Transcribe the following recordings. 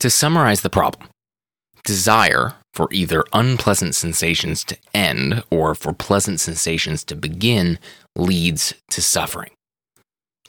To summarize the problem, desire for either unpleasant sensations to end or for pleasant sensations to begin leads to suffering.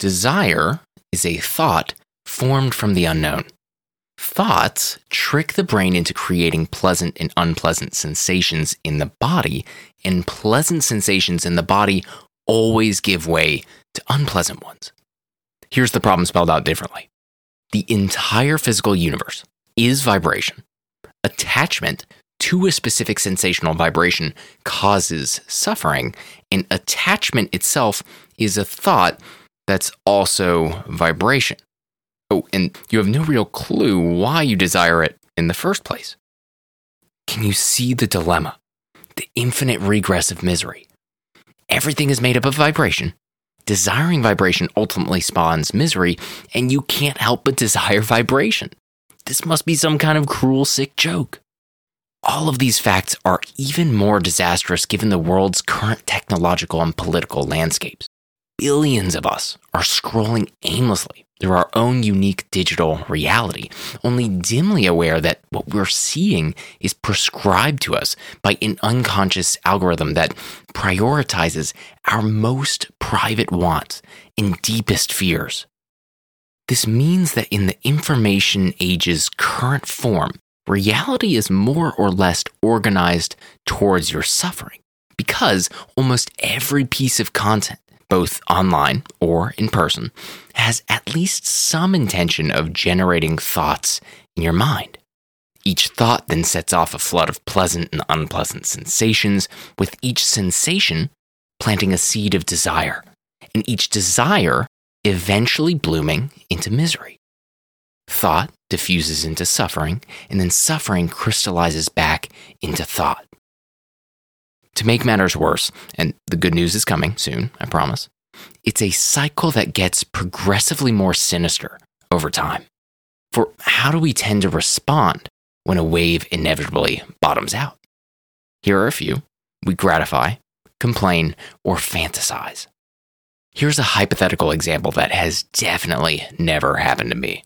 Desire is a thought formed from the unknown. Thoughts trick the brain into creating pleasant and unpleasant sensations in the body, and pleasant sensations in the body always give way to unpleasant ones. Here's the problem spelled out differently the entire physical universe is vibration. Attachment to a specific sensational vibration causes suffering, and attachment itself is a thought that's also vibration. Oh, and you have no real clue why you desire it in the first place. Can you see the dilemma? The infinite regress of misery. Everything is made up of vibration. Desiring vibration ultimately spawns misery, and you can't help but desire vibration. This must be some kind of cruel, sick joke. All of these facts are even more disastrous given the world's current technological and political landscapes. Billions of us are scrolling aimlessly through our own unique digital reality, only dimly aware that what we're seeing is prescribed to us by an unconscious algorithm that prioritizes our most private wants and deepest fears. This means that in the information age's current form, reality is more or less organized towards your suffering because almost every piece of content both online or in person, has at least some intention of generating thoughts in your mind. Each thought then sets off a flood of pleasant and unpleasant sensations, with each sensation planting a seed of desire, and each desire eventually blooming into misery. Thought diffuses into suffering, and then suffering crystallizes back into thought. To make matters worse, and the good news is coming soon, I promise, it's a cycle that gets progressively more sinister over time. For how do we tend to respond when a wave inevitably bottoms out? Here are a few we gratify, complain, or fantasize. Here's a hypothetical example that has definitely never happened to me.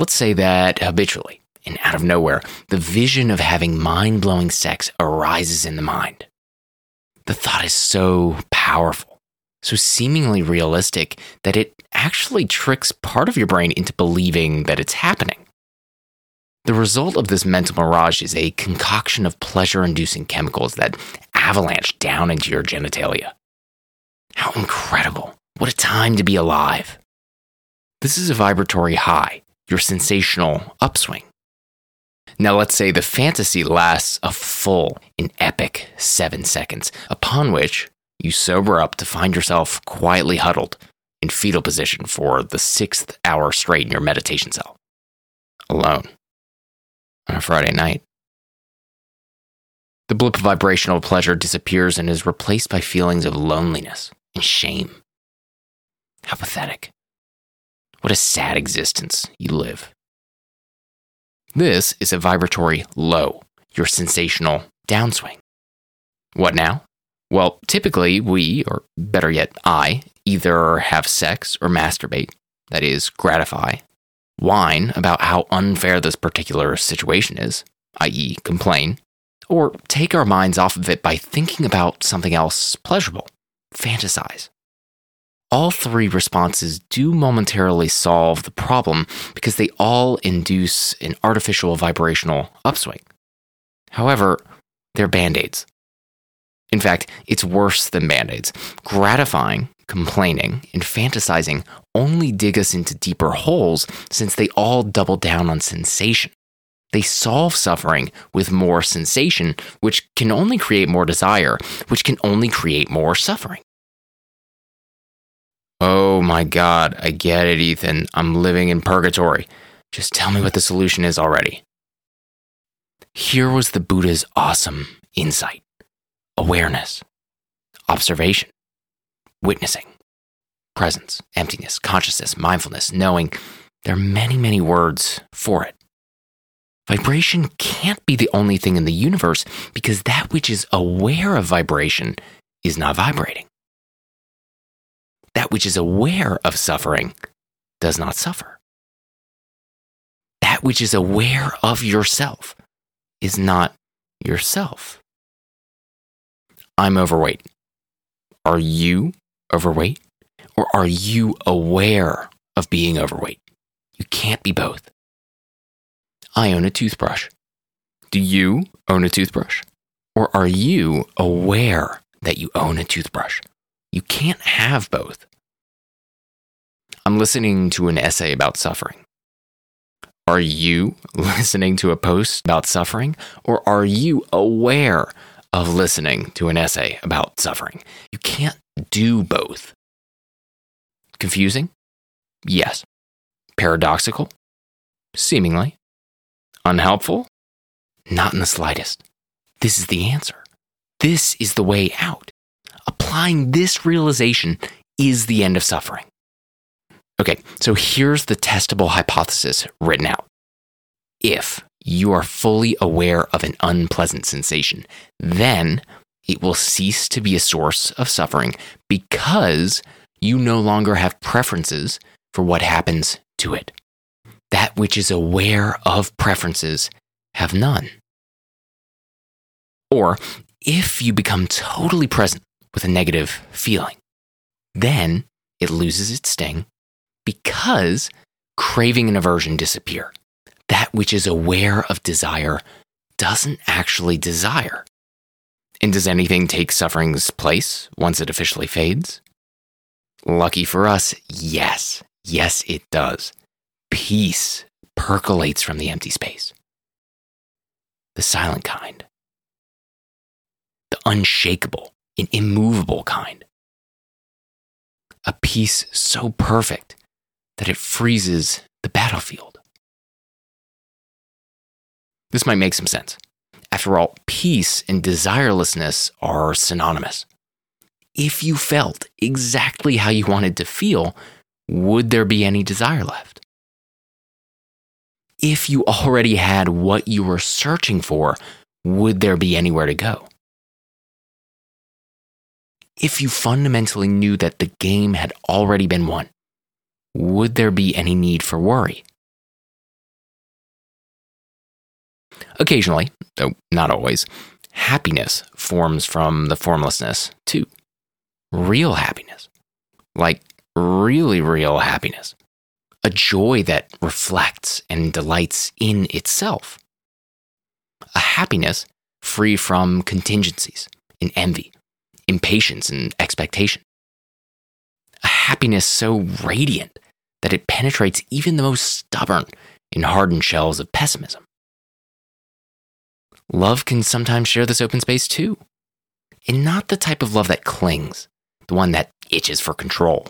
Let's say that habitually and out of nowhere, the vision of having mind blowing sex arises in the mind. The thought is so powerful, so seemingly realistic, that it actually tricks part of your brain into believing that it's happening. The result of this mental mirage is a concoction of pleasure inducing chemicals that avalanche down into your genitalia. How incredible! What a time to be alive! This is a vibratory high, your sensational upswing. Now, let's say the fantasy lasts a full an epic seven seconds, upon which you sober up to find yourself quietly huddled in fetal position for the sixth hour straight in your meditation cell, alone, on a Friday night. The blip of vibrational pleasure disappears and is replaced by feelings of loneliness and shame. How pathetic. What a sad existence you live. This is a vibratory low, your sensational downswing. What now? Well, typically we, or better yet, I, either have sex or masturbate, that is, gratify, whine about how unfair this particular situation is, i.e., complain, or take our minds off of it by thinking about something else pleasurable, fantasize. All three responses do momentarily solve the problem because they all induce an artificial vibrational upswing. However, they're band aids. In fact, it's worse than band aids. Gratifying, complaining, and fantasizing only dig us into deeper holes since they all double down on sensation. They solve suffering with more sensation, which can only create more desire, which can only create more suffering. Oh my God, I get it, Ethan. I'm living in purgatory. Just tell me what the solution is already. Here was the Buddha's awesome insight awareness, observation, witnessing, presence, emptiness, consciousness, mindfulness, knowing. There are many, many words for it. Vibration can't be the only thing in the universe because that which is aware of vibration is not vibrating that which is aware of suffering does not suffer. That which is aware of yourself is not yourself. I'm overweight. Are you overweight? Or are you aware of being overweight? You can't be both. I own a toothbrush. Do you own a toothbrush? Or are you aware that you own a toothbrush? You can't have both. I'm listening to an essay about suffering. Are you listening to a post about suffering? Or are you aware of listening to an essay about suffering? You can't do both. Confusing? Yes. Paradoxical? Seemingly. Unhelpful? Not in the slightest. This is the answer. This is the way out. Applying this realization is the end of suffering. Okay, so here's the testable hypothesis written out. If you are fully aware of an unpleasant sensation, then it will cease to be a source of suffering because you no longer have preferences for what happens to it. That which is aware of preferences have none. Or if you become totally present with a negative feeling, then it loses its sting because craving and aversion disappear. That which is aware of desire doesn't actually desire. And does anything take suffering's place once it officially fades? Lucky for us, yes. Yes, it does. Peace percolates from the empty space. The silent kind. The unshakable and immovable kind. A peace so perfect that it freezes the battlefield. This might make some sense. After all, peace and desirelessness are synonymous. If you felt exactly how you wanted to feel, would there be any desire left? If you already had what you were searching for, would there be anywhere to go? If you fundamentally knew that the game had already been won, would there be any need for worry? Occasionally, though not always, happiness forms from the formlessness too. Real happiness, like really real happiness, a joy that reflects and delights in itself, a happiness free from contingencies and envy, impatience and expectation, a happiness so radiant that it penetrates even the most stubborn and hardened shells of pessimism. Love can sometimes share this open space too. And not the type of love that clings, the one that itches for control.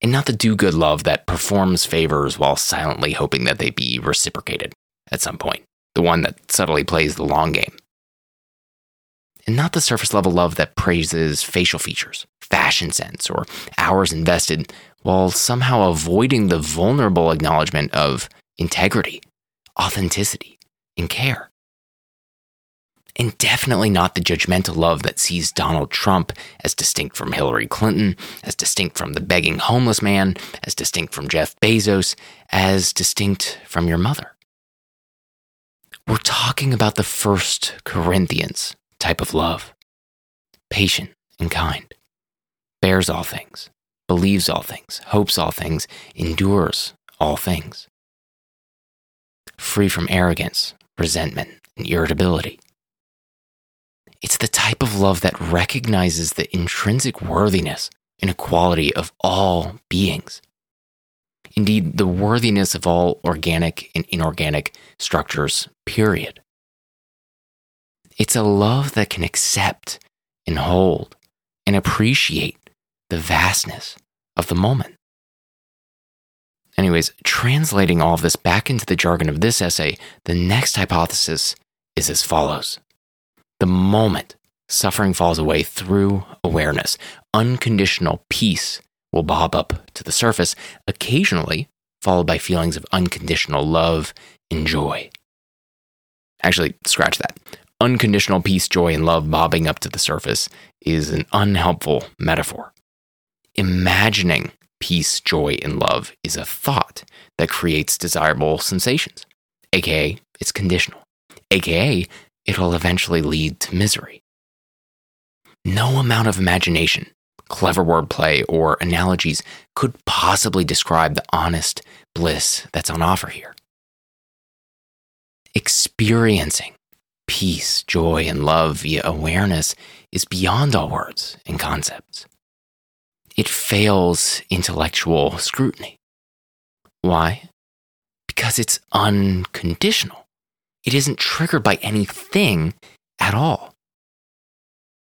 And not the do good love that performs favors while silently hoping that they be reciprocated at some point, the one that subtly plays the long game. And not the surface level love that praises facial features, fashion sense, or hours invested while somehow avoiding the vulnerable acknowledgement of integrity, authenticity, and care and definitely not the judgmental love that sees Donald Trump as distinct from Hillary Clinton, as distinct from the begging homeless man, as distinct from Jeff Bezos, as distinct from your mother. We're talking about the first Corinthians type of love. Patient and kind, bears all things, believes all things, hopes all things, endures all things, free from arrogance, resentment, and irritability. It's the type of love that recognizes the intrinsic worthiness and equality of all beings. Indeed, the worthiness of all organic and inorganic structures, period. It's a love that can accept and hold and appreciate the vastness of the moment. Anyways, translating all of this back into the jargon of this essay, the next hypothesis is as follows the moment suffering falls away through awareness, unconditional peace will bob up to the surface, occasionally followed by feelings of unconditional love and joy. Actually, scratch that. Unconditional peace, joy, and love bobbing up to the surface is an unhelpful metaphor. Imagining peace, joy, and love is a thought that creates desirable sensations, aka it's conditional, aka it'll eventually lead to misery. No amount of imagination, clever wordplay, or analogies could possibly describe the honest bliss that's on offer here. Experiencing peace, joy, and love via awareness is beyond all words and concepts. It fails intellectual scrutiny. Why? Because it's unconditional. It isn't triggered by anything at all.